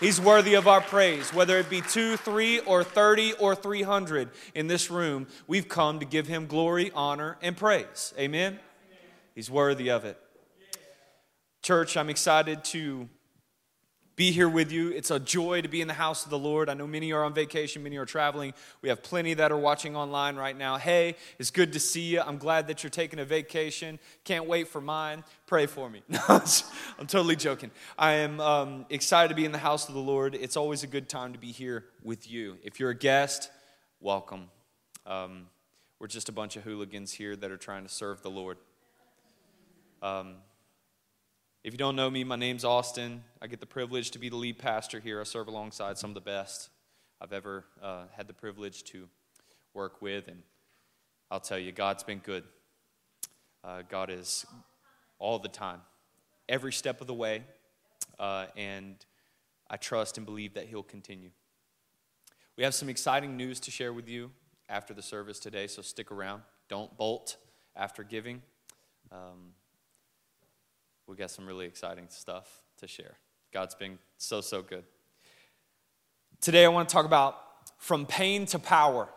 He's worthy of our praise. Whether it be two, three, or 30, or 300 in this room, we've come to give him glory, honor, and praise. Amen? He's worthy of it. Church, I'm excited to be here with you. It's a joy to be in the house of the Lord. I know many are on vacation, many are traveling. We have plenty that are watching online right now. Hey, it's good to see you. I'm glad that you're taking a vacation. Can't wait for mine. Pray for me. I'm totally joking. I am um, excited to be in the house of the Lord. It's always a good time to be here with you. If you're a guest, welcome. Um, we're just a bunch of hooligans here that are trying to serve the Lord. Um, if you don't know me, my name's Austin. I get the privilege to be the lead pastor here. I serve alongside some of the best I've ever uh, had the privilege to work with. And I'll tell you, God's been good. Uh, God is all the time, every step of the way. Uh, and I trust and believe that He'll continue. We have some exciting news to share with you after the service today, so stick around. Don't bolt after giving. Um, we got some really exciting stuff to share. God's been so, so good. Today, I want to talk about from pain to power.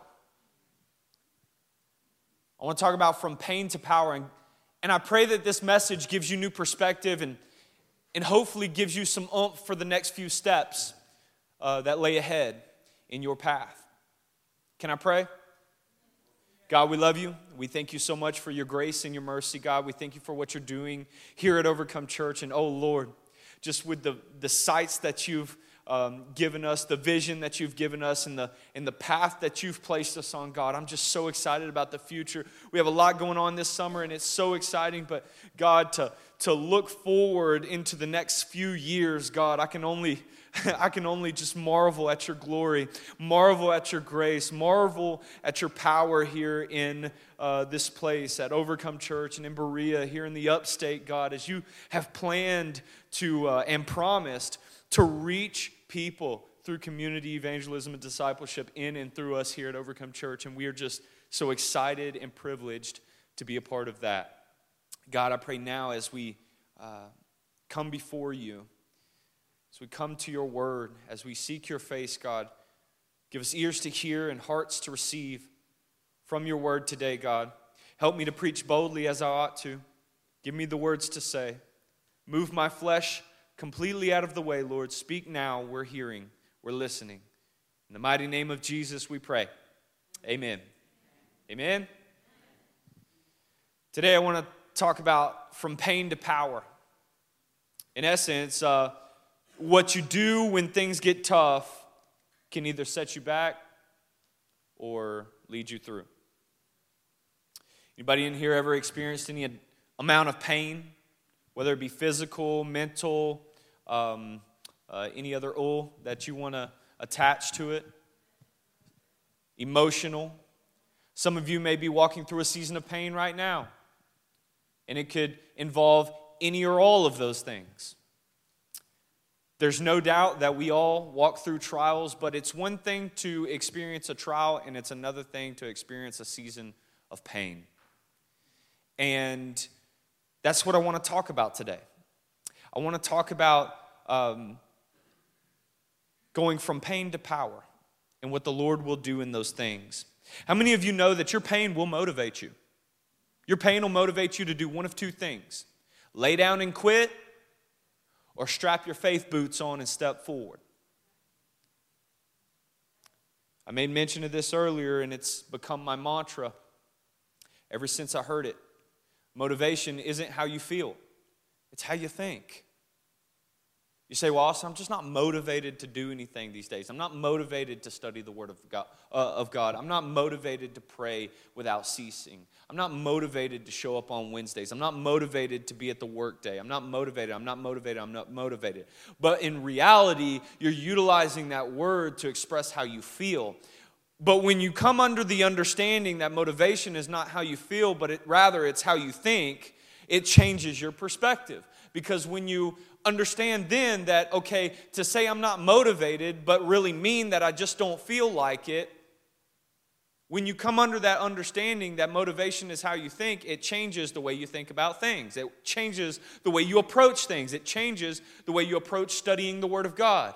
I want to talk about from pain to power. And, and I pray that this message gives you new perspective and, and hopefully gives you some oomph for the next few steps uh, that lay ahead in your path. Can I pray? God, we love you. We thank you so much for your grace and your mercy, God. We thank you for what you're doing here at Overcome Church. And oh, Lord, just with the, the sights that you've um, given us, the vision that you've given us, and the, and the path that you've placed us on, God. I'm just so excited about the future. We have a lot going on this summer, and it's so exciting. But God, to, to look forward into the next few years, God, I can only I can only just marvel at your glory, marvel at your grace, marvel at your power here in uh, this place at Overcome Church and in Berea, here in the upstate, God, as you have planned to uh, and promised to reach people through community evangelism and discipleship in and through us here at Overcome Church. And we are just so excited and privileged to be a part of that. God, I pray now as we uh, come before you as we come to your word, as we seek your face, God, give us ears to hear and hearts to receive from your word today, God. Help me to preach boldly as I ought to. Give me the words to say. Move my flesh completely out of the way, Lord. Speak now. We're hearing, we're listening. In the mighty name of Jesus, we pray. Amen. Amen. Today, I want to talk about from pain to power. In essence, uh, what you do when things get tough can either set you back or lead you through. Anybody in here ever experienced any amount of pain, whether it be physical, mental, um, uh, any other ul that you want to attach to it? Emotional. Some of you may be walking through a season of pain right now, and it could involve any or all of those things. There's no doubt that we all walk through trials, but it's one thing to experience a trial, and it's another thing to experience a season of pain. And that's what I want to talk about today. I want to talk about um, going from pain to power and what the Lord will do in those things. How many of you know that your pain will motivate you? Your pain will motivate you to do one of two things lay down and quit or strap your faith boots on and step forward. I made mention of this earlier, and it's become my mantra ever since I heard it. Motivation isn't how you feel, it's how you think. You say, well, I'm just not motivated to do anything these days. I'm not motivated to study the Word of God. Uh, of God. I'm not motivated to pray without ceasing. I'm not motivated to show up on Wednesdays. I'm not motivated to be at the workday. I'm not motivated. I'm not motivated. I'm not motivated. But in reality, you're utilizing that word to express how you feel. But when you come under the understanding that motivation is not how you feel, but it, rather it's how you think, it changes your perspective. Because when you understand then that, okay, to say I'm not motivated, but really mean that I just don't feel like it, when you come under that understanding that motivation is how you think, it changes the way you think about things. It changes the way you approach things. It changes the way you approach studying the Word of God.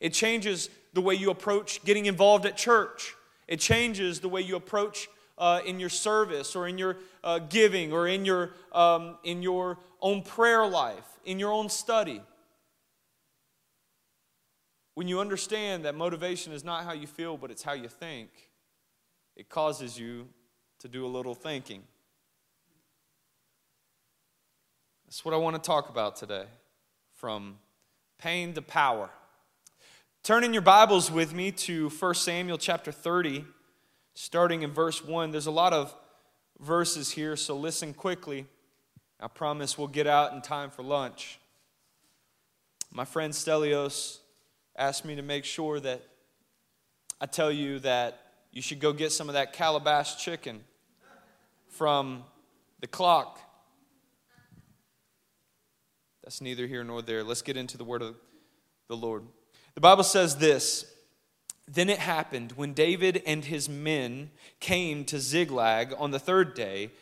It changes the way you approach getting involved at church. It changes the way you approach uh, in your service or in your uh, giving or in your, um, in your own prayer life, in your own study. When you understand that motivation is not how you feel, but it's how you think, it causes you to do a little thinking. That's what I want to talk about today from pain to power. Turn in your Bibles with me to 1 Samuel chapter 30, starting in verse 1. There's a lot of verses here, so listen quickly. I promise we'll get out in time for lunch. My friend Stelios asked me to make sure that I tell you that you should go get some of that calabash chicken from the clock. That's neither here nor there. Let's get into the word of the Lord. The Bible says this Then it happened when David and his men came to Ziklag on the third day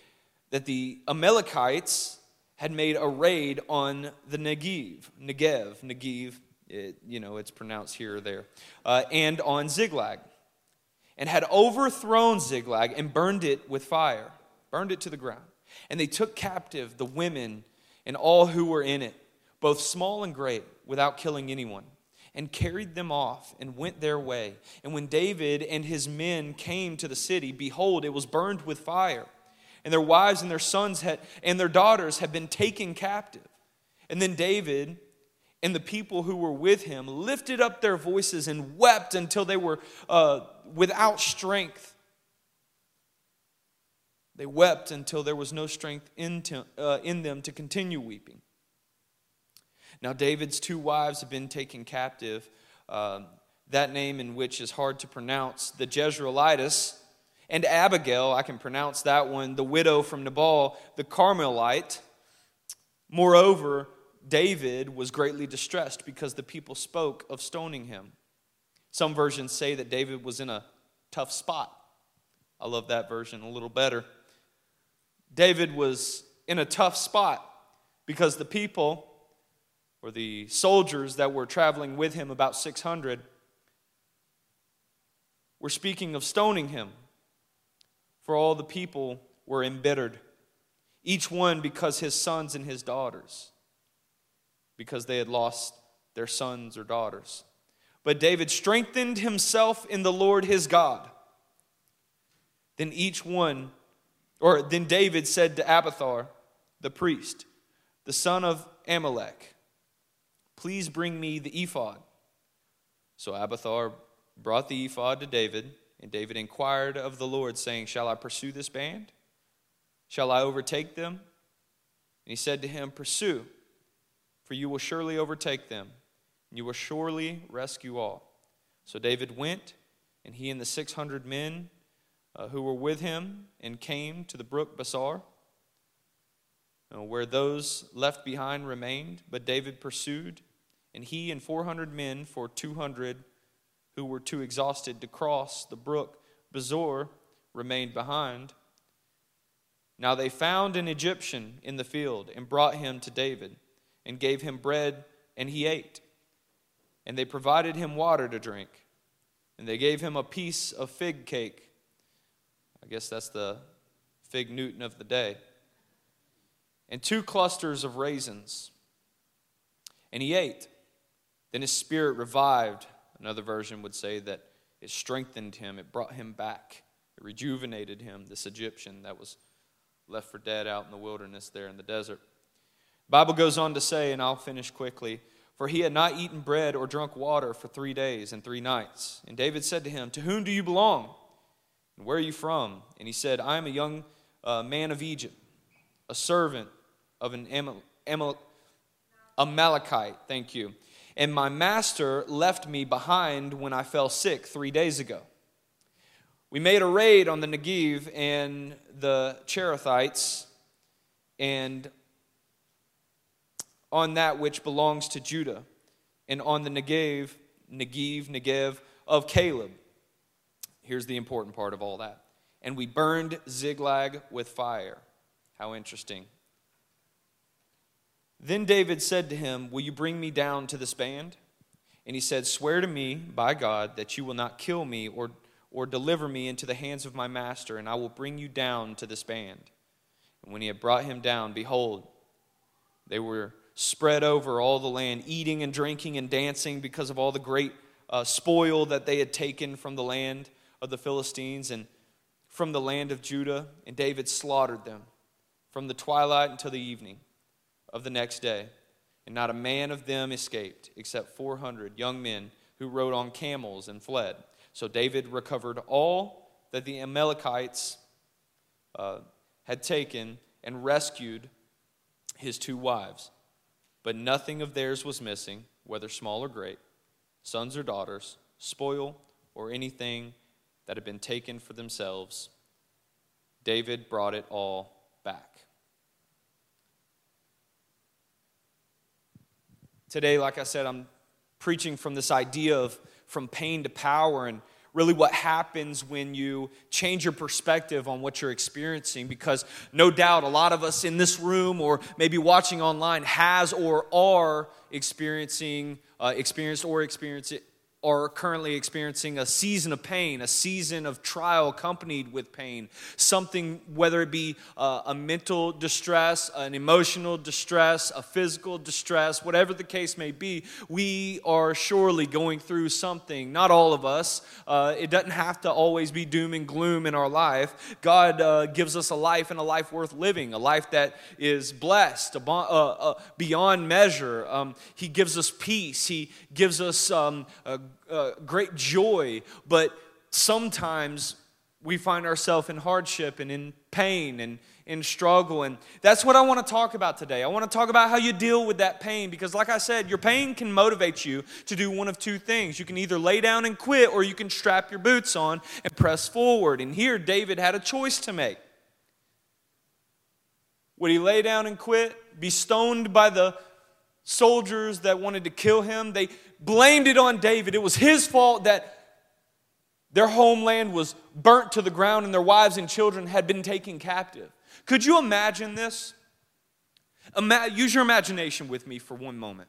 that the Amalekites had made a raid on the Negev, Negev, Negev, it, you know, it's pronounced here or there, uh, and on Ziklag, and had overthrown Ziklag and burned it with fire, burned it to the ground. And they took captive the women and all who were in it, both small and great, without killing anyone and carried them off and went their way. And when David and his men came to the city, behold, it was burned with fire. And their wives and their sons had, and their daughters had been taken captive. And then David and the people who were with him lifted up their voices and wept until they were uh, without strength. They wept until there was no strength in, to, uh, in them to continue weeping. Now, David's two wives have been taken captive. Uh, that name, in which is hard to pronounce, the Jezreelites, and Abigail, I can pronounce that one, the widow from Nabal, the Carmelite. Moreover, David was greatly distressed because the people spoke of stoning him. Some versions say that David was in a tough spot. I love that version a little better. David was in a tough spot because the people or the soldiers that were traveling with him, about 600, were speaking of stoning him, for all the people were embittered, each one because his sons and his daughters, because they had lost their sons or daughters. But David strengthened himself in the Lord his God. Then each one, or then David said to Abiathar, the priest, the son of Amalek, Please bring me the ephod. So Abiathar brought the ephod to David, and David inquired of the Lord, saying, Shall I pursue this band? Shall I overtake them? And he said to him, Pursue, for you will surely overtake them, and you will surely rescue all. So David went, and he and the 600 men uh, who were with him, and came to the brook Besor where those left behind remained, but David pursued and he and 400 men for 200 who were too exhausted to cross the brook Besor remained behind. Now they found an Egyptian in the field and brought him to David and gave him bread, and he ate. And they provided him water to drink, and they gave him a piece of fig cake. I guess that's the fig Newton of the day. And two clusters of raisins. And he ate. Then his spirit revived. Another version would say that it strengthened him, it brought him back, it rejuvenated him, this Egyptian that was left for dead out in the wilderness there in the desert. Bible goes on to say, and I'll finish quickly, for he had not eaten bread or drunk water for three days and three nights. And David said to him, To whom do you belong? And where are you from? And he said, I am a young uh, man of Egypt, a servant of an Amal- Amal- Amalekite. Thank you and my master left me behind when I fell sick three days ago. We made a raid on the Negev and the Cherethites, and on that which belongs to Judah, and on the Negev, Negev, Negev of Caleb. Here's the important part of all that. And we burned Ziklag with fire. How interesting. Then David said to him, Will you bring me down to this band? And he said, Swear to me by God that you will not kill me or, or deliver me into the hands of my master, and I will bring you down to this band. And when he had brought him down, behold, they were spread over all the land, eating and drinking and dancing because of all the great uh, spoil that they had taken from the land of the Philistines and from the land of Judah. And David slaughtered them from the twilight until the evening of the next day. And not a man of them escaped, except 400 young men who rode on camels and fled. So David recovered all that the Amalekites uh, had taken and rescued his two wives. But nothing of theirs was missing, whether small or great, sons or daughters, spoil, or anything that had been taken for themselves. David brought it all back. Today, like I said, I'm preaching from this idea of from pain to power and really what happens when you change your perspective on what you're experiencing because no doubt a lot of us in this room or maybe watching online has or are experiencing uh, experienced or experience it are currently experiencing a season of pain, a season of trial accompanied with pain. Something, whether it be uh, a mental distress, an emotional distress, a physical distress, whatever the case may be, we are surely going through something. Not all of us. Uh, it doesn't have to always be doom and gloom in our life. God uh, gives us a life and a life worth living, a life that is blessed uh, uh, beyond measure. Um, he gives us peace. He gives us um, great joy, but sometimes we find ourselves in hardship and in pain and in struggle. And that's what I want to talk about today. I want to talk about how you deal with that pain because, like I said, your pain can motivate you to do one of two things. You can either lay down and quit, or you can strap your boots on and press forward. And here, David had a choice to make. Would he lay down and quit, be stoned by the soldiers that wanted to kill him? They blamed it on David. It was his fault that their homeland was burnt to the ground and their wives and children had been taken captive. Could you imagine this? Use your imagination with me for one moment.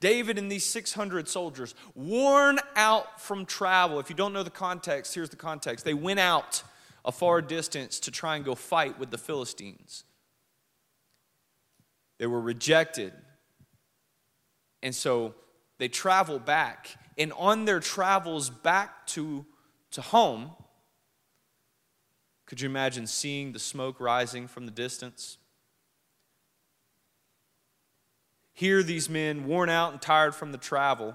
David and these 600 soldiers, worn out from travel. If you don't know the context, here's the context. They went out a far distance to try and go fight with the Philistines. They were rejected. And so they travel back. And on their travels back to, to home, could you imagine seeing the smoke rising from the distance? Here, these men, worn out and tired from the travel,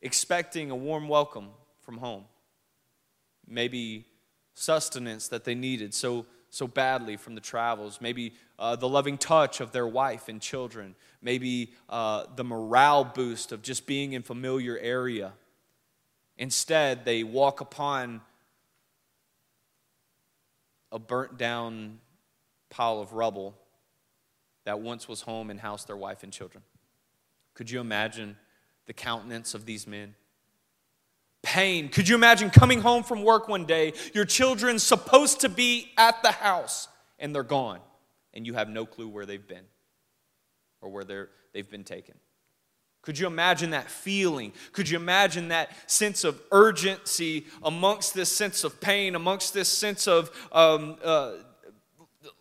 expecting a warm welcome from home. Maybe sustenance that they needed so, so badly from the travels. Maybe uh, the loving touch of their wife and children, maybe uh, the morale boost of just being in familiar area. Instead, they walk upon a burnt down pile of rubble that once was home and housed their wife and children. Could you imagine the countenance of these men? Pain. Could you imagine coming home from work one day, your children supposed to be at the house, and they're gone? and you have no clue where they've been or where they've been taken. Could you imagine that feeling? Could you imagine that sense of urgency amongst this sense of pain, amongst this sense of um, uh,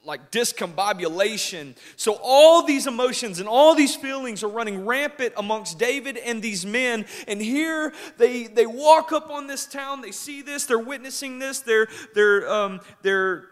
like discombobulation? So, all these emotions and all these feelings are running rampant amongst David and these men. And here they, they walk up on this town, they see this, they're witnessing this, they're, they're, um, they're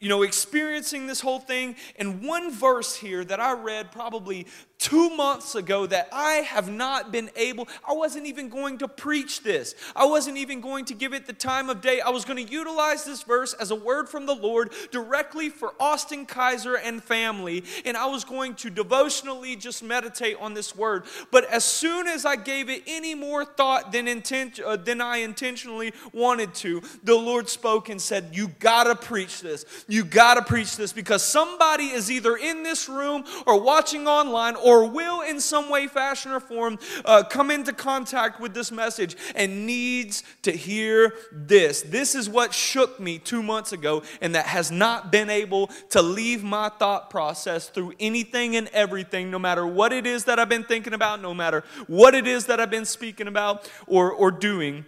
you know, experiencing this whole thing. And one verse here that I read probably two months ago that I have not been able, I wasn't even going to preach this. I wasn't even going to give it the time of day. I was going to utilize this verse as a word from the Lord directly for Austin Kiser and family. And I was going to devotionally just meditate on this word. But as soon as I gave it any more thought than, intent, uh, than I intentionally wanted to, the Lord spoke and said, You gotta preach this. You gotta preach this because somebody is either in this room or watching online will in some way, fashion, or form uh, come into contact with this message and needs to hear this. This is what shook me two months ago, and that has not been able to leave my thought process through anything and everything, no matter what it is that I've been thinking about, no matter what it is that I've been speaking about or, or doing.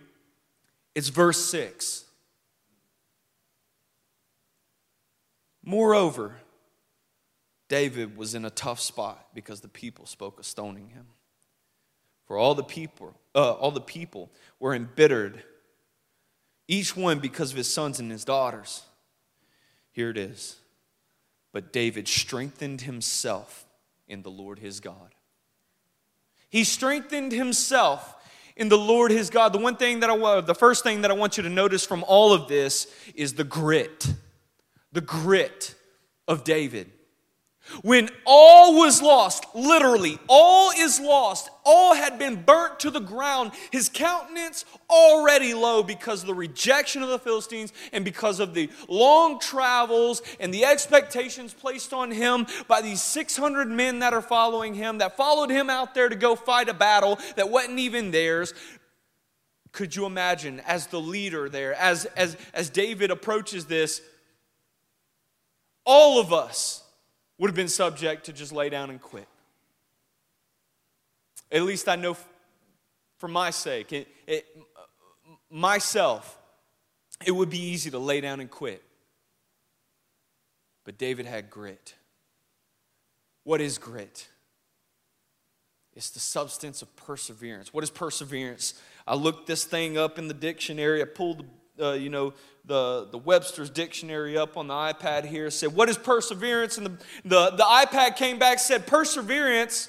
It's verse 6. Moreover, David was in a tough spot because the people spoke of stoning him. For all the people, uh, all the people were embittered, each one because of his sons and his daughters. Here it is. But David strengthened himself in the Lord his God. He strengthened himself in the Lord his God. The one thing that I the first thing that I want you to notice from all of this is the grit. The grit of David. When all was lost, literally, all is lost, all had been burnt to the ground, his countenance already low because of the rejection of the Philistines and because of the long travels and the expectations placed on him by these 600 men that are following him, that followed him out there to go fight a battle that wasn't even theirs. Could you imagine, as the leader there, as, as, as David approaches this, all of us would have been subject to just lay down and quit. At least I know for my sake, it, it, myself, it would be easy to lay down and quit. But David had grit. What is grit? It's the substance of perseverance. What is perseverance? I looked this thing up in the dictionary. I pulled, uh, you know, the, the Webster's dictionary up on the iPad here. said, What is perseverance? And the, the, the iPad came back said, Perseverance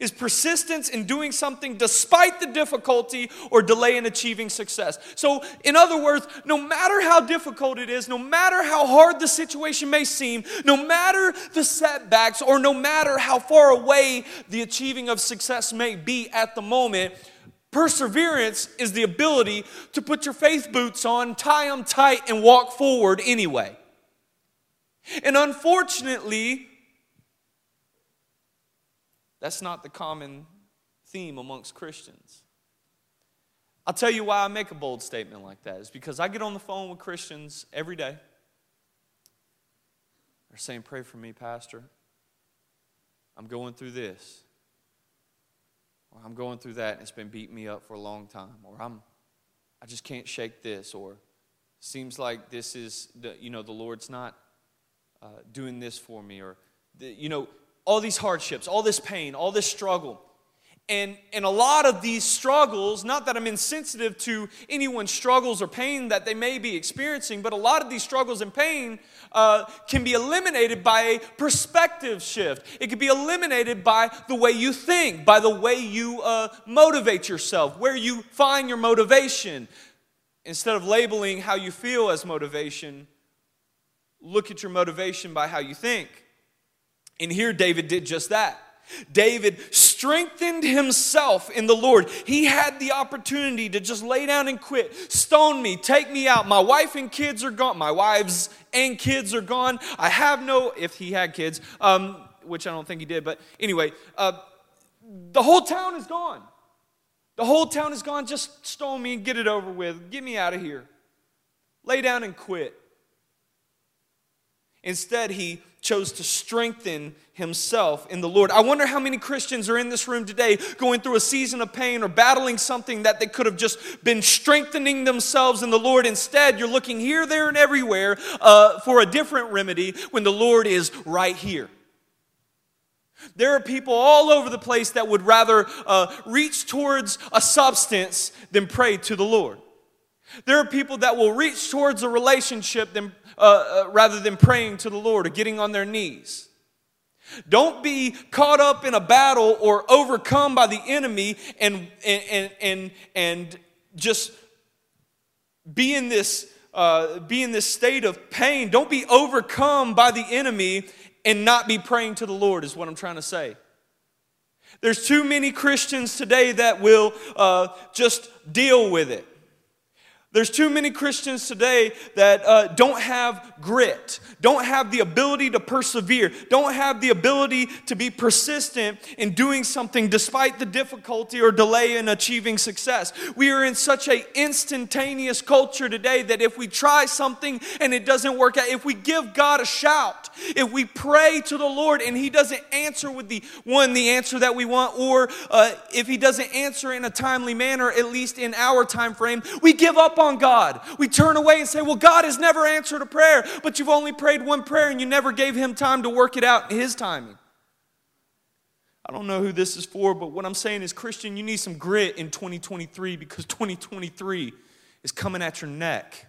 is persistence in doing something despite the difficulty or delay in achieving success. So, in other words, no matter how difficult it is, no matter how hard the situation may seem, no matter the setbacks, or no matter how far away the achieving of success may be at the moment, Perseverance is the ability to put your faith boots on, tie them tight, and walk forward anyway. And unfortunately, that's not the common theme amongst Christians. I'll tell you why I make a bold statement like that. Is because I get on the phone with Christians every day. They're saying, Pray for me, Pastor. I'm going through this or I'm going through that and it's been beating me up for a long time, or I'm, I just can't shake this, or seems like this is, the, you know, the Lord's not uh, doing this for me, or, the, you know, all these hardships, all this pain, all this struggle. And, and a lot of these struggles, not that I'm insensitive to anyone's struggles or pain that they may be experiencing, but a lot of these struggles and pain uh, can be eliminated by a perspective shift. It can be eliminated by the way you think, by the way you uh, motivate yourself, where you find your motivation. Instead of labeling how you feel as motivation, look at your motivation by how you think. And here, David did just that. David strengthened himself in the Lord. He had the opportunity to just lay down and quit. Stone me, take me out. My wife and kids are gone. My wives and kids are gone. I have no, if he had kids, um, which I don't think he did, but anyway, uh, the whole town is gone. The whole town is gone. Just stone me and get it over with. Get me out of here. Lay down and quit. Instead, he chose to strengthen himself in the Lord. I wonder how many Christians are in this room today going through a season of pain or battling something that they could have just been strengthening themselves in the Lord. Instead, you're looking here, there, and everywhere uh, for a different remedy when the Lord is right here. There are people all over the place that would rather uh, reach towards a substance than pray to the Lord. There are people that will reach towards a relationship than, uh, uh, rather than praying to the Lord or getting on their knees. Don't be caught up in a battle or overcome by the enemy and, and, and, and, and just be in, this, uh, be in this state of pain. Don't be overcome by the enemy and not be praying to the Lord, is what I'm trying to say. There's too many Christians today that will uh, just deal with it. There's too many Christians today that uh, don't have grit, don't have the ability to persevere, don't have the ability to be persistent in doing something despite the difficulty or delay in achieving success. We are in such an instantaneous culture today that if we try something and it doesn't work out, if we give God a shout, if we pray to the Lord and He doesn't answer with the one, the answer that we want, or uh, if He doesn't answer in a timely manner, at least in our time frame, we give up on God. We turn away and say, Well, God has never answered a prayer, but you've only prayed one prayer and you never gave Him time to work it out in His timing. I don't know who this is for, but what I'm saying is, Christian, you need some grit in 2023 because 2023 is coming at your neck.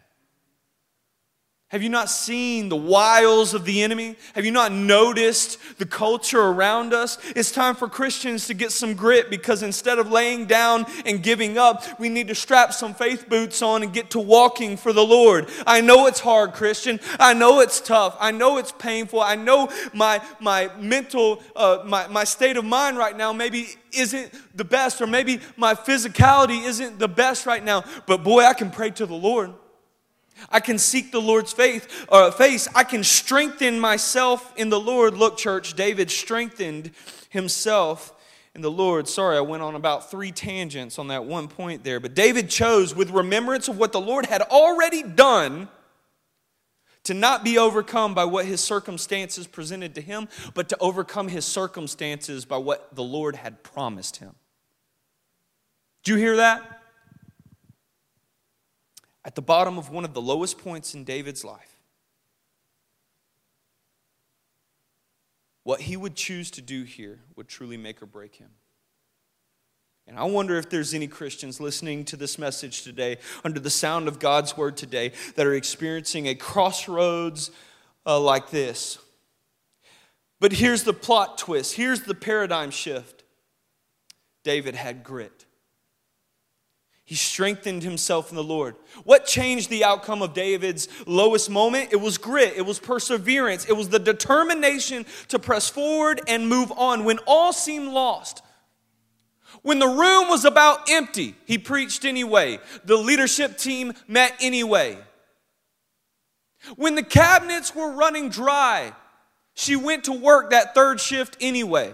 Have you not seen the wiles of the enemy? Have you not noticed the culture around us? It's time for Christians to get some grit because instead of laying down and giving up, we need to strap some faith boots on and get to walking for the Lord. I know it's hard, Christian. I know it's tough. I know it's painful. I know my, my mental, uh, my, my state of mind right now maybe isn't the best, or maybe my physicality isn't the best right now. But boy, I can pray to the Lord. I can seek the Lord's faith, uh, face. I can strengthen myself in the Lord. Look, church, David strengthened himself in the Lord. Sorry, I went on about three tangents on that one point there. But David chose, with remembrance of what the Lord had already done, to not be overcome by what his circumstances presented to him, but to overcome his circumstances by what the Lord had promised him. Do you hear that? At the bottom of one of the lowest points in David's life. What he would choose to do here would truly make or break him. And I wonder if there's any Christians listening to this message today, under the sound of God's word today, that are experiencing a crossroads uh, like this. But here's the plot twist here's the paradigm shift David had grit. He strengthened himself in the Lord. What changed the outcome of David's lowest moment? It was grit, it was perseverance, it was the determination to press forward and move on when all seemed lost. When the room was about empty, he preached anyway. The leadership team met anyway. When the cabinets were running dry, she went to work that third shift anyway.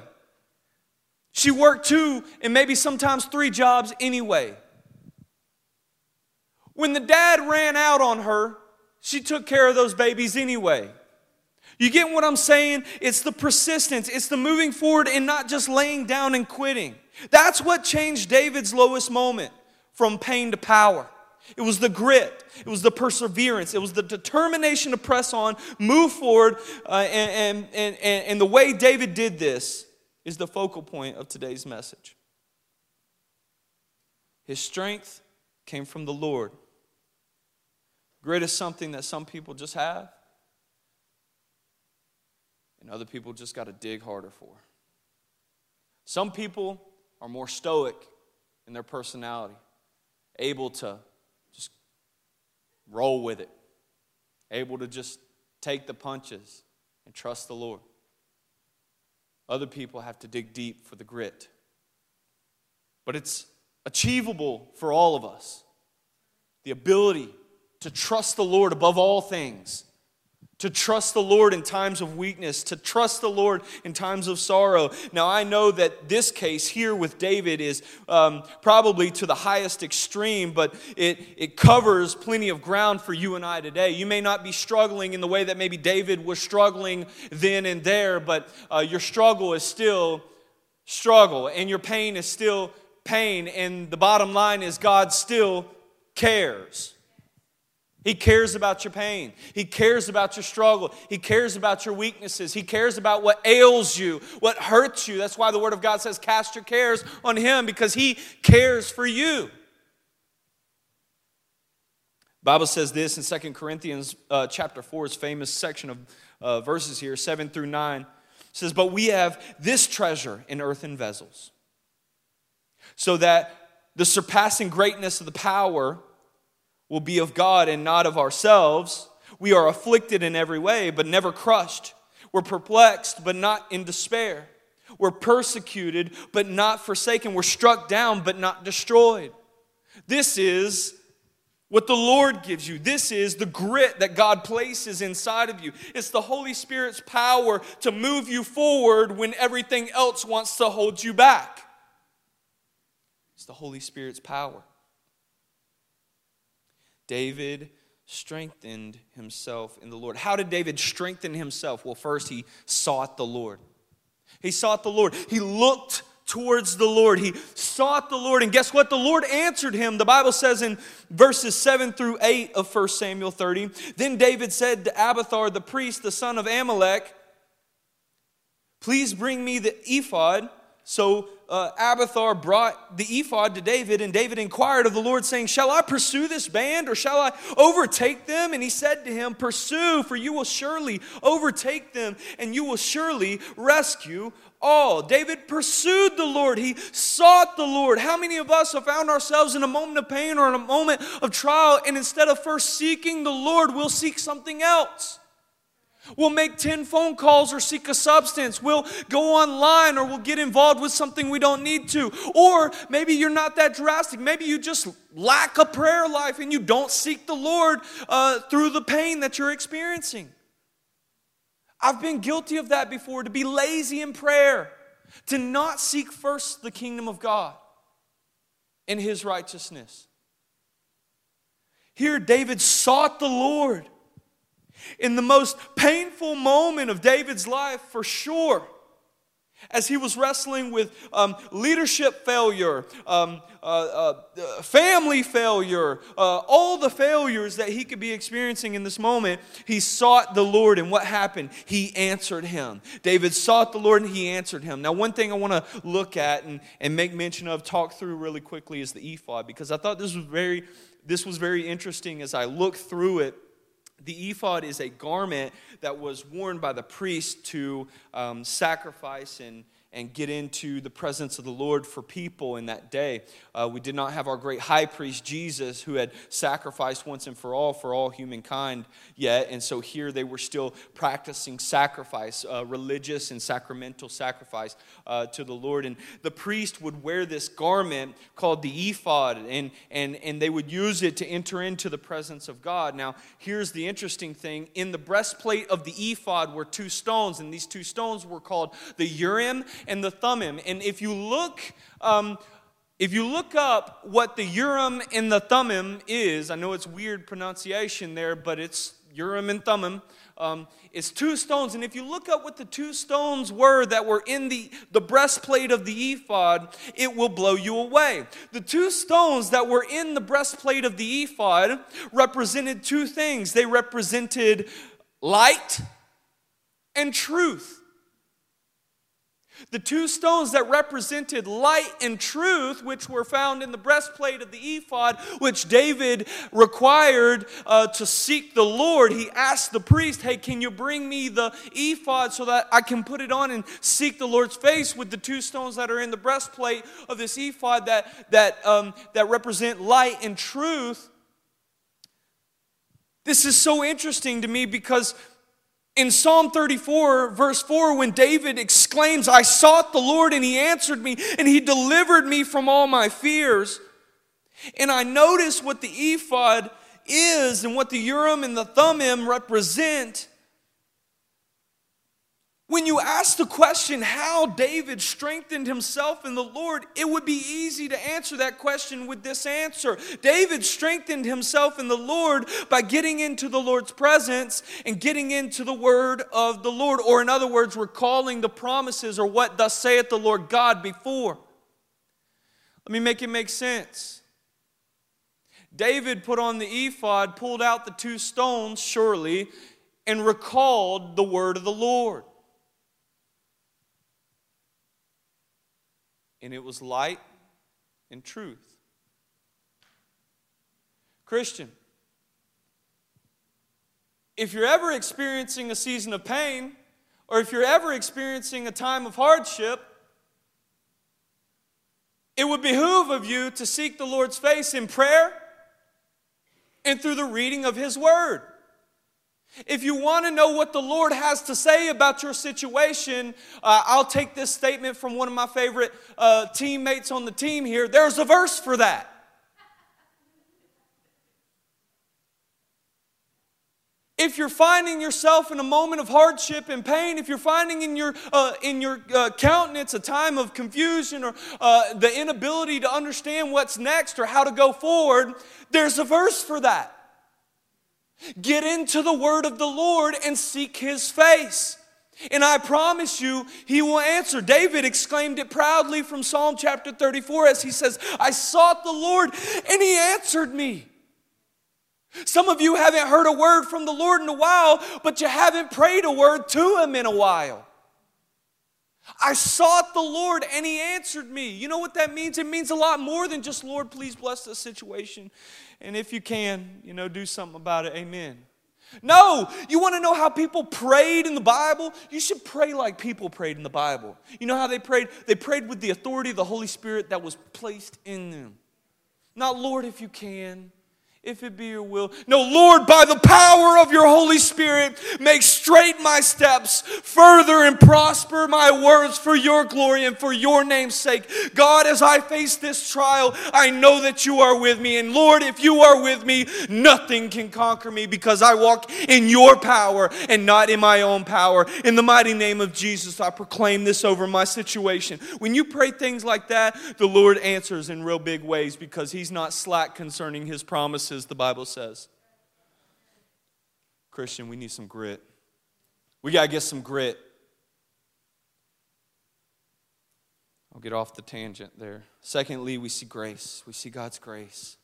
She worked two and maybe sometimes three jobs anyway. When the dad ran out on her, she took care of those babies anyway. You get what I'm saying? It's the persistence, it's the moving forward and not just laying down and quitting. That's what changed David's lowest moment from pain to power. It was the grit, it was the perseverance, it was the determination to press on, move forward. Uh, and, and, and, and the way David did this is the focal point of today's message. His strength came from the Lord. Grit is something that some people just have, and other people just got to dig harder for. Some people are more stoic in their personality, able to just roll with it, able to just take the punches and trust the Lord. Other people have to dig deep for the grit. But it's achievable for all of us. The ability to trust the Lord above all things, to trust the Lord in times of weakness, to trust the Lord in times of sorrow. Now, I know that this case here with David is um, probably to the highest extreme, but it, it covers plenty of ground for you and I today. You may not be struggling in the way that maybe David was struggling then and there, but uh, your struggle is still struggle, and your pain is still pain, and the bottom line is God still cares. He cares about your pain. He cares about your struggle. He cares about your weaknesses. He cares about what ails you, what hurts you. That's why the Word of God says, Cast your cares on Him because He cares for you. Bible says this in Second Corinthians uh, chapter 4, famous section of uh, verses here, 7 through 9. says, But we have this treasure in earthen vessels, so that the surpassing greatness of the power will be of God and not of ourselves. We are afflicted in every way, but never crushed. We're perplexed, but not in despair. We're persecuted, but not forsaken. We're struck down, but not destroyed. This is what the Lord gives you. This is the grit that God places inside of you. It's the Holy Spirit's power to move you forward when everything else wants to hold you back. It's the Holy Spirit's power. David strengthened himself in the Lord. How did David strengthen himself? Well, first, he sought the Lord. He sought the Lord. He looked towards the Lord. He sought the Lord. And guess what? The Lord answered him. The Bible says in verses 7 through 8 of 1 Samuel 30 Then David said to Abiathar the priest, the son of Amalek, Please bring me the ephod. So uh, Abiathar brought the ephod to David, and David inquired of the Lord, saying, Shall I pursue this band, or shall I overtake them? And he said to him, Pursue, for you will surely overtake them, and you will surely rescue all. David pursued the Lord, he sought the Lord. How many of us have found ourselves in a moment of pain or in a moment of trial, and instead of first seeking the Lord, we'll seek something else? We'll make 10 phone calls or seek a substance. We'll go online or we'll get involved with something we don't need to. Or maybe you're not that drastic. Maybe you just lack a prayer life and you don't seek the Lord uh, through the pain that you're experiencing. I've been guilty of that before to be lazy in prayer, to not seek first the kingdom of God and his righteousness. Here, David sought the Lord in the most painful moment of David's life, for sure, as he was wrestling with um, leadership failure, um, uh, uh, family failure, uh, all the failures that he could be experiencing in this moment, he sought the Lord. And what happened? He answered him. David sought the Lord and he answered him. Now, one thing I want to look at and, and make mention of, talk through really quickly, is the ephod, because I thought this was very. This was very interesting as I looked through it the ephod is a garment that was worn by the priest to um, sacrifice and, and get into the presence of the Lord for people in that day. Uh, we did not have our great high priest Jesus who had sacrificed once and for all for all humankind yet. And so here they were still practicing sacrifice, uh, religious and sacramental sacrifice uh, to the Lord. And the priest would wear this garment called the ephod, and, and, and they would use it to enter into the presence of God. Now, here's the interesting thing in the breastplate of the ephod were two stones, and these two stones were called the Urim and the Thummim. And if you look, um, if you look up what the Urim and the Thummim is, I know it's weird pronunciation there, but it's Urim and Thummim. Um, it's two stones. And if you look up what the two stones were that were in the, the breastplate of the ephod, it will blow you away. The two stones that were in the breastplate of the ephod represented two things they represented light and truth. The two stones that represented light and truth, which were found in the breastplate of the ephod, which David required uh, to seek the Lord, he asked the priest, Hey, can you bring me the ephod so that I can put it on and seek the Lord's face with the two stones that are in the breastplate of this ephod that, that, um, that represent light and truth? This is so interesting to me because in Psalm 34, verse 4, when David exclaims, I sought the Lord and he answered me and he delivered me from all my fears. And I notice what the ephod is and what the Urim and the Thummim represent. When you ask the question how David strengthened himself in the Lord, it would be easy to answer that question with this answer. David strengthened himself in the Lord by getting into the Lord's presence and getting into the word of the Lord, or in other words, recalling the promises or what thus saith the Lord God before. Let me make it make sense. David put on the ephod, pulled out the two stones, surely, and recalled the word of the Lord. And it was light and truth. Christian, if you're ever experiencing a season of pain, or if you're ever experiencing a time of hardship, it would behoove of you to seek the Lord's face in prayer and through the reading of His Word. If you want to know what the Lord has to say about your situation, uh, I'll take this statement from one of my favorite uh, teammates on the team here. There's a verse for that. if you're finding yourself in a moment of hardship and pain, if you're finding in your, uh, in your uh, countenance a time of confusion or uh, the inability to understand what's next or how to go forward, there's a verse for that. Get into the word of the Lord and seek his face. And I promise you, he will answer. David exclaimed it proudly from Psalm chapter 34 as he says, I sought the Lord and he answered me. Some of you haven't heard a word from the Lord in a while, but you haven't prayed a word to him in a while. I sought the Lord and he answered me. You know what that means? It means a lot more than just, Lord, please bless this situation. And if you can, you know, do something about it. Amen. No, you want to know how people prayed in the Bible? You should pray like people prayed in the Bible. You know how they prayed? They prayed with the authority of the Holy Spirit that was placed in them. Not, Lord, if you can if it be your will. No, Lord, by the power of your Holy Spirit, make straight my steps, further and prosper my words for your glory and for your name's sake. God, as I face this trial, I know that you are with me. And Lord, if you are with me, nothing can conquer me because I walk in your power and not in my own power. In the mighty name of Jesus, I proclaim this over my situation. When you pray things like that, the Lord answers in real big ways because he's not slack concerning his promises the Bible says. Christian, we need some grit. We got to get some grit. I'll get off the tangent there. Secondly, we see grace. We see God's grace.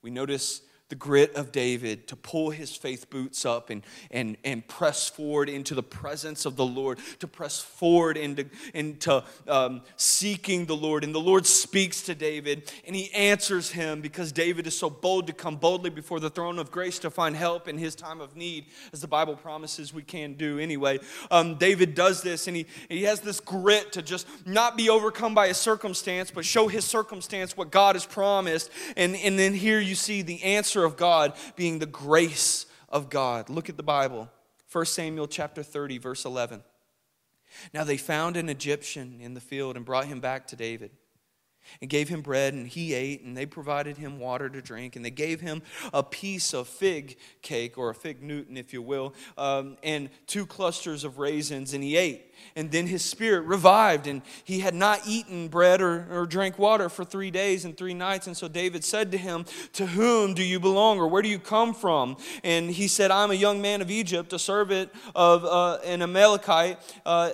We notice the grit of David to pull his faith boots up and, and, and press forward into the presence of the Lord, to press forward into, into um, seeking the Lord. And the Lord speaks to David and he answers him because David is so bold to come boldly before the throne of grace to find help in his time of need, as the Bible promises we can do anyway. Um, David does this and he, he has this grit to just not be overcome by his circumstance, but show his circumstance what God has promised. And, and then here you see the answer answer of God being the grace of God. Look at the Bible. 1 Samuel chapter 30 verse 11. Now they found an Egyptian in the field and brought him back to David and gave him bread, and he ate, and they provided him water to drink, and they gave him a piece of fig cake, or a fig Newton, if you will, um, and two clusters of raisins, and he ate. And then his spirit revived, and he had not eaten bread or, or drank water for three days and three nights. And so David said to him, To whom do you belong, or where do you come from? And he said, I'm a young man of Egypt, a servant of uh, an Amalekite. Uh,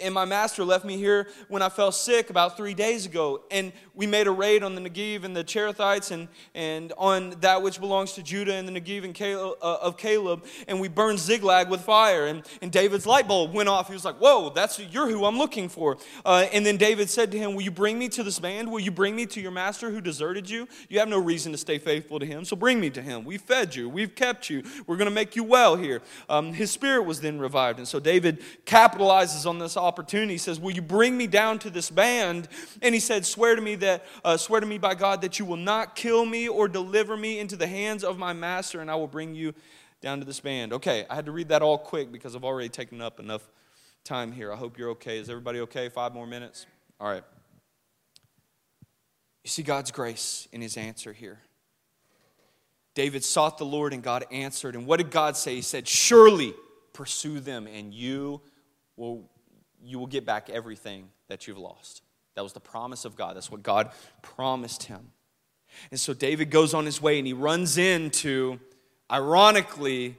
and my master left me here when I fell sick about three days ago. And we made a raid on the Negev and the Cherethites and, and on that which belongs to Judah and the Negev and Caleb, uh, of Caleb. And we burned Ziklag with fire. And, and David's light bulb went off. He was like, Whoa, that's you're who I'm looking for. Uh, and then David said to him, Will you bring me to this band? Will you bring me to your master who deserted you? You have no reason to stay faithful to him, so bring me to him. We've fed you, we've kept you, we're going to make you well here. Um, his spirit was then revived. And so David capitalizes on this opportunity. He says, Will you bring me down to this band? And he said, Swear to me that, uh, swear to me by God that you will not kill me or deliver me into the hands of my master, and I will bring you down to this band. Okay, I had to read that all quick because I've already taken up enough time here. I hope you're okay. Is everybody okay? Five more minutes? All right. You see God's grace in his answer here. David sought the Lord and God answered. And what did God say? He said, Surely pursue them and you will, you will get back everything that you've lost. That was the promise of God. That's what God promised him. And so David goes on his way and he runs into, ironically,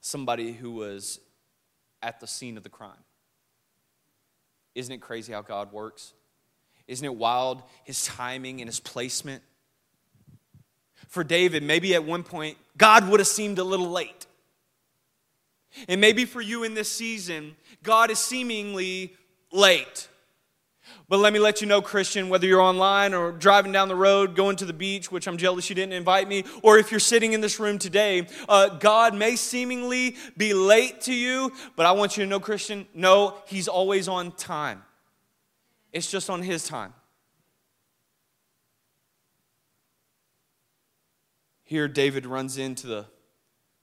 somebody who was at the scene of the crime. Isn't it crazy how God works? Isn't it wild, his timing and his placement? For David, maybe at one point, God would have seemed a little late. And maybe for you in this season, God is seemingly late. But let me let you know, Christian, whether you're online or driving down the road, going to the beach, which I'm jealous you didn't invite me, or if you're sitting in this room today, uh, God may seemingly be late to you, but I want you to know, Christian, no, He's always on time. It's just on His time. Here, David runs into the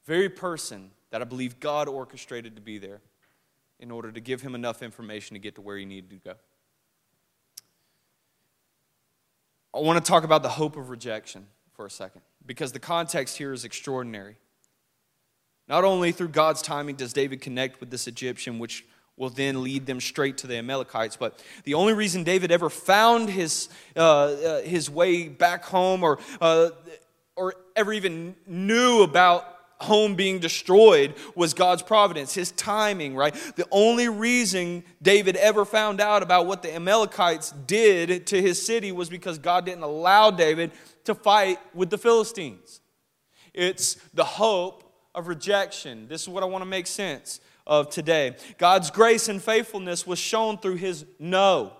very person that I believe God orchestrated to be there in order to give him enough information to get to where he needed to go. I want to talk about the hope of rejection for a second because the context here is extraordinary. Not only through God's timing does David connect with this Egyptian, which will then lead them straight to the Amalekites. But the only reason David ever found his, uh, uh, his way back home or, uh, or ever even knew about home being destroyed was God's providence, his timing, right? The only reason David ever found out about what the Amalekites did to his city was because God didn't allow David to fight with the Philistines. It's the hope of rejection. This is what I want to make sense of today. God's grace and faithfulness was shown through his no.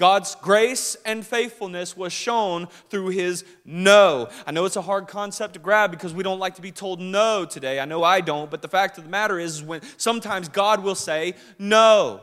God's grace and faithfulness was shown through his no. I know it's a hard concept to grab because we don't like to be told no today. I know I don't, but the fact of the matter is when sometimes God will say no.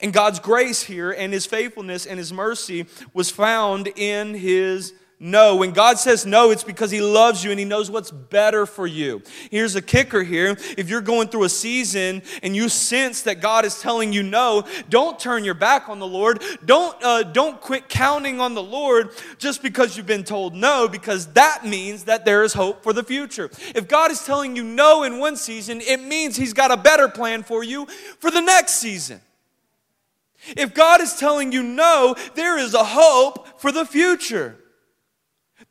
And God's grace here and his faithfulness and his mercy was found in his no. When God says no, it's because He loves you and He knows what's better for you. Here's a kicker here. If you're going through a season and you sense that God is telling you no, don't turn your back on the Lord. Don't, uh, don't quit counting on the Lord just because you've been told no, because that means that there is hope for the future. If God is telling you no in one season, it means He's got a better plan for you for the next season. If God is telling you no, there is a hope for the future.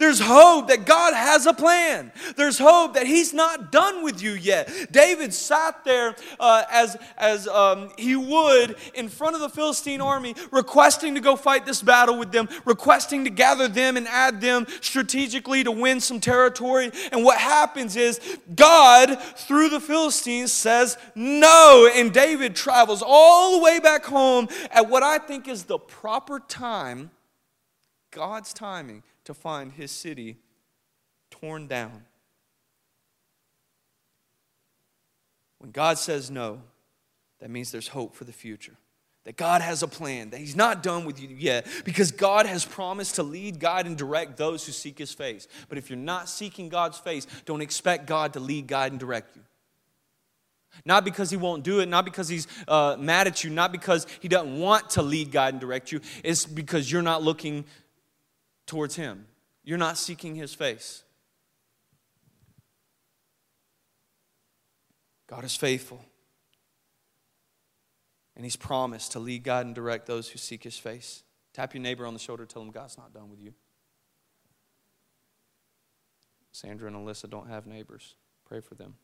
There's hope that God has a plan. There's hope that He's not done with you yet. David sat there uh, as, as um, he would in front of the Philistine army, requesting to go fight this battle with them, requesting to gather them and add them strategically to win some territory. And what happens is God, through the Philistines, says no. And David travels all the way back home at what I think is the proper time, God's timing to find his city torn down. When God says no, that means there's hope for the future. That God has a plan, that He's not done with you yet, because God has promised to lead, guide, and direct those who seek His face. But if you're not seeking God's face, don't expect God to lead, guide, and direct you. Not because He won't do it, not because He's uh, mad at you, not because He doesn't want to lead, guide, and direct you. It's because you're not looking towards Him. You're not seeking His face. God is faithful. And He's promised to lead, guide, and direct those who seek His face. Tap your neighbor on the shoulder, tell him God's not done with you. Sandra and Alyssa don't have neighbors. Pray for them.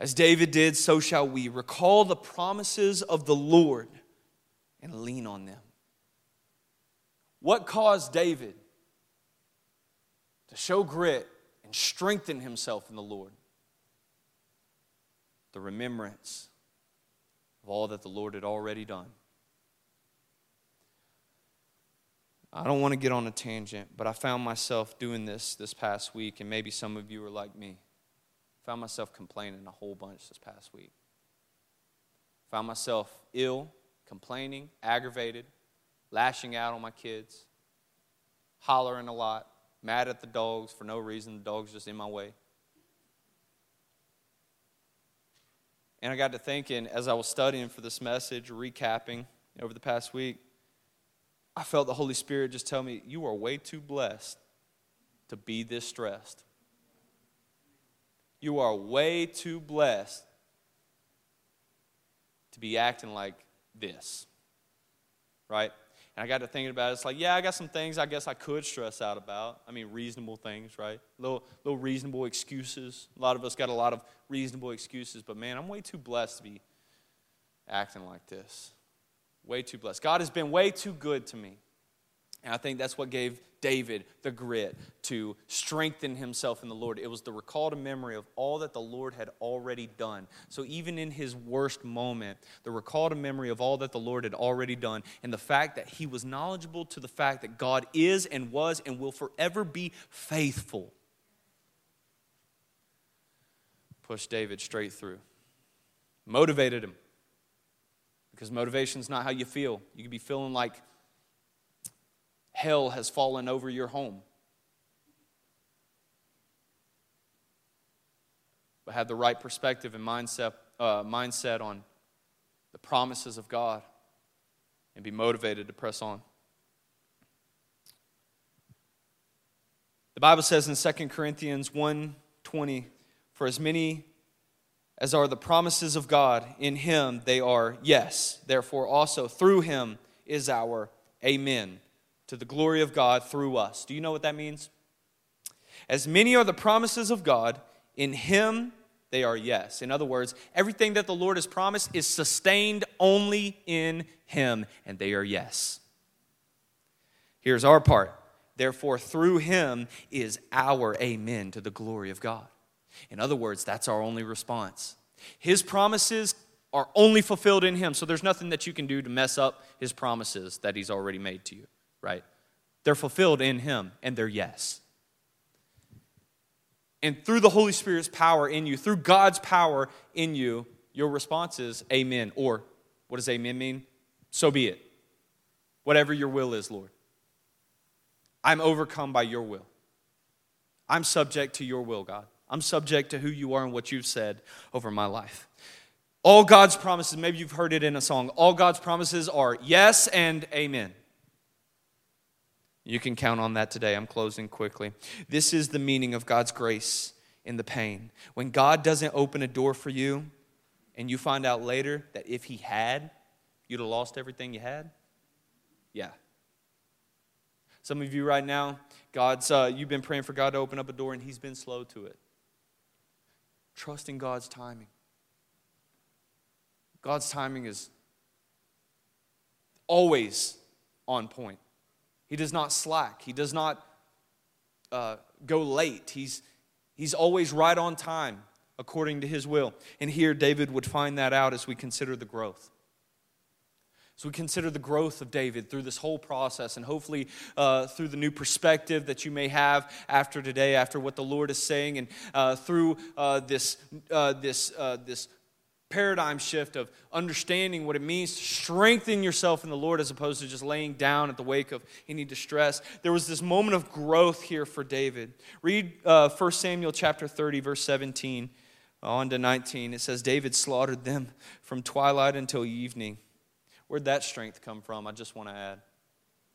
As David did, so shall we. Recall the promises of the Lord and lean on them. What caused David to show grit and strengthen himself in the Lord? The remembrance of all that the Lord had already done. I don't want to get on a tangent, but I found myself doing this this past week, and maybe some of you are like me. I found myself complaining a whole bunch this past week. I found myself ill complaining, aggravated, lashing out on my kids, hollering a lot, mad at the dogs for no reason. The dog's just in my way. And I got to thinking as I was studying for this message, recapping over the past week, I felt the Holy Spirit just tell me, You are way too blessed to be this stressed. You are way too blessed to be acting like this. Right? And I got to thinking about it. It's like, yeah, I got some things I guess I could stress out about. I mean, reasonable things, right? Little, little reasonable excuses. A lot of us got a lot of reasonable excuses, but man, I'm way too blessed to be acting like this. Way too blessed. God has been way too good to me. And I think that's what gave David the grit to strengthen himself in the Lord. It was the recall to memory of all that the Lord had already done. So even in his worst moment, the recall to memory of all that the Lord had already done, and the fact that he was knowledgeable to the fact that God is and was and will forever be faithful, pushed David straight through, motivated him. Because motivation is not how you feel. You could be feeling like hell has fallen over your home. But have the right perspective and mindset, uh, mindset on the promises of God and be motivated to press on. The Bible says in 2 Corinthians 1:20, "For as many as are the promises of God, in him they are yes. Therefore also through him is our amen to the glory of God through us." Do you know what that means? As many are the promises of God, in him they are yes. In other words, everything that the Lord has promised is sustained only in him, and they are yes. Here's our part. Therefore, through him is our amen to the glory of God. In other words, that's our only response. His promises are only fulfilled in him, so there's nothing that you can do to mess up his promises that he's already made to you, right? They're fulfilled in him, and they're yes. And through the Holy Spirit's power in you, through God's power in you, your response is amen. Or what does amen mean? So be it. Whatever your will is, Lord. I'm overcome by your will. I'm subject to your will, God. I'm subject to who you are and what you've said over my life. All God's promises, maybe you've heard it in a song, all God's promises are yes and amen. You can count on that today. I'm closing quickly. This is the meaning of God's grace in the pain. When God doesn't open a door for you, and you find out later that if He had, you'd have lost everything you had, yeah. Some of you right now, God's, uh, you've been praying for God to open up a door, and He's been slow to it. Trusting God's timing. God's timing is always on point. He does not slack. He does not uh, go late. He's, he's always right on time according to his will. And here, David would find that out as we consider the growth. As we consider the growth of David through this whole process, and hopefully uh, through the new perspective that you may have after today, after what the Lord is saying, and uh, through uh, this, uh, this, uh, this paradigm shift of understanding what it means to strengthen yourself in the Lord as opposed to just laying down at the wake of any distress. There was this moment of growth here for David. Read uh, 1 Samuel chapter 30, verse 17 on to 19. It says, David slaughtered them from twilight until evening. Where'd that strength come from? I just want to add.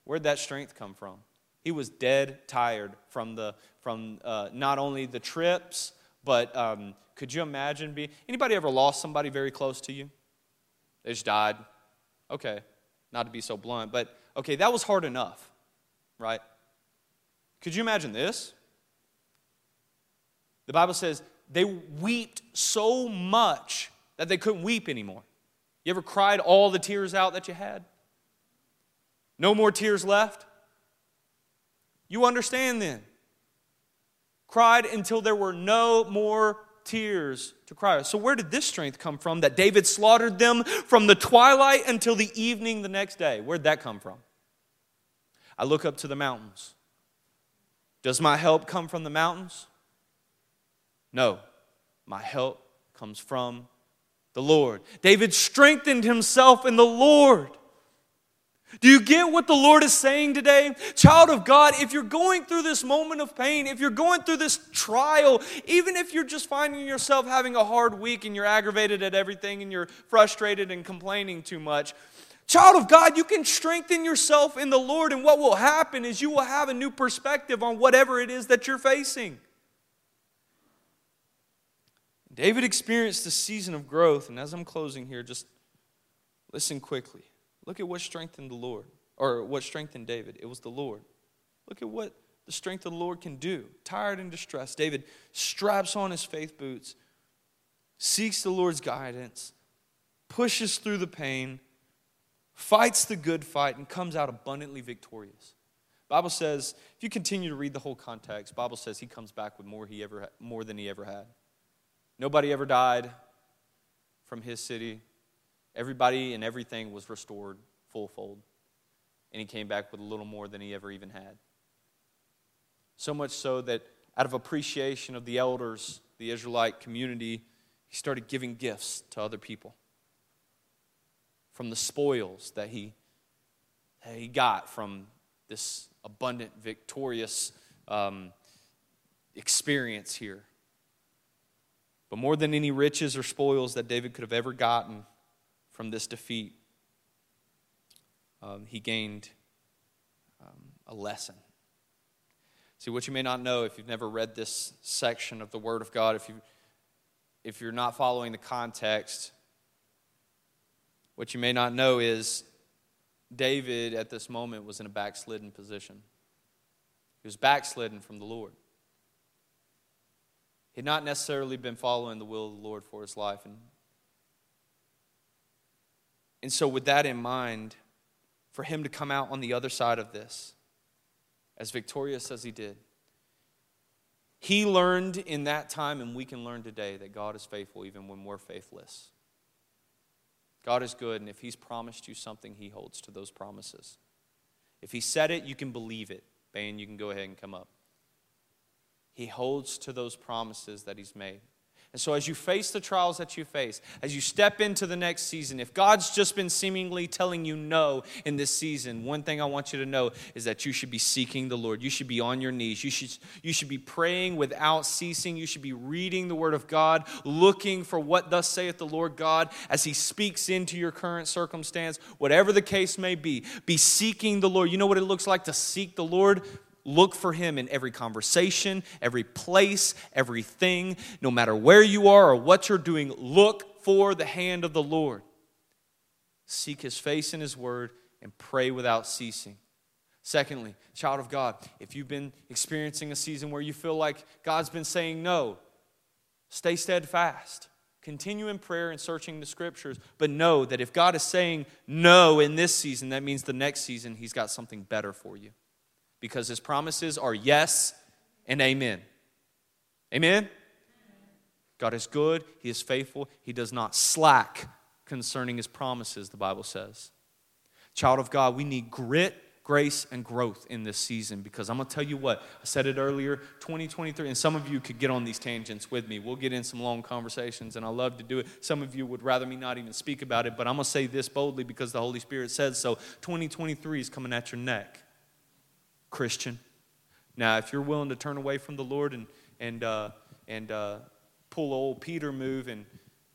Where'd that strength come from? He was dead tired from, the, from uh, not only the trips, but um, could you imagine being anybody ever lost somebody very close to you? They just died. Okay, not to be so blunt, but okay, that was hard enough, right? Could you imagine this? The Bible says they wept so much that they couldn't weep anymore. You ever cried all the tears out that you had? No more tears left? You understand then cried until there were no more tears to cry. So, where did this strength come from that David slaughtered them from the twilight until the evening the next day? Where'd that come from? I look up to the mountains. Does my help come from the mountains? No, my help comes from the Lord. David strengthened himself in the Lord. Do you get what the Lord is saying today? Child of God, if you're going through this moment of pain, if you're going through this trial, even if you're just finding yourself having a hard week and you're aggravated at everything and you're frustrated and complaining too much, child of God, you can strengthen yourself in the Lord, and what will happen is you will have a new perspective on whatever it is that you're facing. David experienced a season of growth, and as I'm closing here, just listen quickly. Look at what strengthened the Lord, or what strengthened David. It was the Lord. Look at what the strength of the Lord can do. Tired and distressed, David straps on his faith boots, seeks the Lord's guidance, pushes through the pain, fights the good fight, and comes out abundantly victorious. Bible says, if you continue to read the whole context, Bible says he comes back with more, he ever, more than he ever had. Nobody ever died from his city. Everybody and everything was restored full fold. And he came back with a little more than he ever even had. So much so that out of appreciation of the elders, the Israelite community, he started giving gifts to other people from the spoils that he, that he got from this abundant, victorious um, experience here. But more than any riches or spoils that David could have ever gotten, from this defeat, um, he gained um, a lesson. See, what you may not know if you've never read this section of the Word of God, if, you, if you're not following the context, what you may not know is David at this moment was in a backslidden position. He was backslidden from the Lord. He had not necessarily been following the will of the Lord for his life. And, and so, with that in mind, for him to come out on the other side of this, as victorious as he did, he learned in that time, and we can learn today, that God is faithful even when we're faithless. God is good, and if He's promised you something, He holds to those promises. If He said it, you can believe it. Bane, you can go ahead and come up. He holds to those promises that He's made. And so, as you face the trials that you face, as you step into the next season, if God's just been seemingly telling you no in this season, one thing I want you to know is that you should be seeking the Lord. You should be on your knees. You should, you should be praying without ceasing. You should be reading the Word of God, looking for what thus saith the Lord God as He speaks into your current circumstance, whatever the case may be. Be seeking the Lord. You know what it looks like to seek the Lord? Look for him in every conversation, every place, everything. No matter where you are or what you're doing, look for the hand of the Lord. Seek his face in his word and pray without ceasing. Secondly, child of God, if you've been experiencing a season where you feel like God's been saying no, stay steadfast. Continue in prayer and searching the scriptures, but know that if God is saying no in this season, that means the next season He's got something better for you because his promises are yes and amen. Amen? God is good, he is faithful, he does not slack concerning his promises, the Bible says. Child of God, we need grit, grace, and growth in this season because I'm going to tell you what, I said it earlier 2023, and some of you could get on these tangents with me. We'll get in some long conversations, and I love to do it. Some of you would rather me not even speak about it, but I'm going to say this boldly because the Holy Spirit says so. 2023 is coming at your neck. Christian. Now, if you're willing to turn away from the Lord and, and, uh, and uh, pull old Peter move and,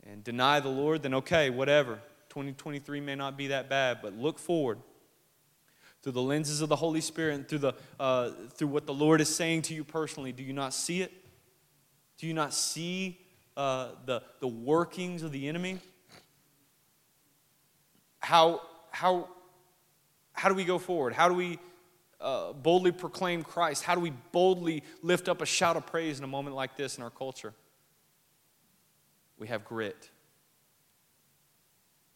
and deny the Lord, then okay, whatever. 2023 may not be that bad, but look forward through the lenses of the Holy Spirit and through, the, uh, through what the Lord is saying to you personally. Do you not see it? Do you not see uh, the, the workings of the enemy? How, how, how do we go forward? How do we uh, boldly proclaim Christ? How do we boldly lift up a shout of praise in a moment like this in our culture? We have grit.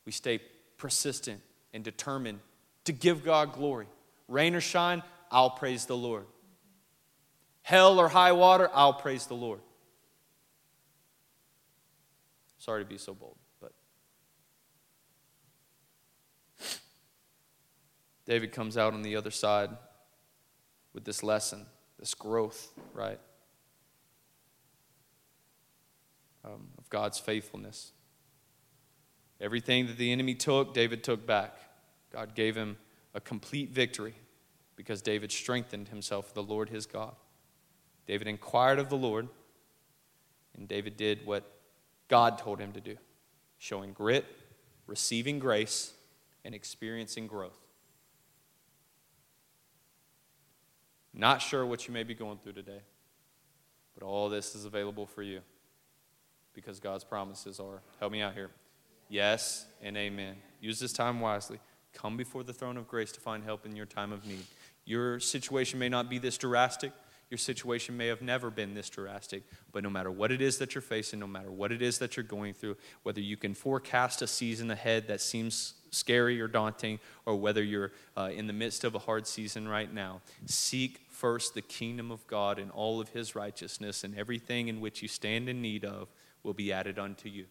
We stay persistent and determined to give God glory. Rain or shine, I'll praise the Lord. Hell or high water, I'll praise the Lord. Sorry to be so bold, but David comes out on the other side with this lesson, this growth, right? Um, of God's faithfulness. Everything that the enemy took, David took back. God gave him a complete victory because David strengthened himself with the Lord his God. David inquired of the Lord, and David did what God told him to do, showing grit, receiving grace, and experiencing growth. Not sure what you may be going through today, but all this is available for you because God's promises are. Help me out here. Yes and amen. Use this time wisely. Come before the throne of grace to find help in your time of need. Your situation may not be this drastic. Your situation may have never been this drastic, but no matter what it is that you're facing, no matter what it is that you're going through, whether you can forecast a season ahead that seems scary or daunting, or whether you're uh, in the midst of a hard season right now, seek first the kingdom of God and all of his righteousness, and everything in which you stand in need of will be added unto you.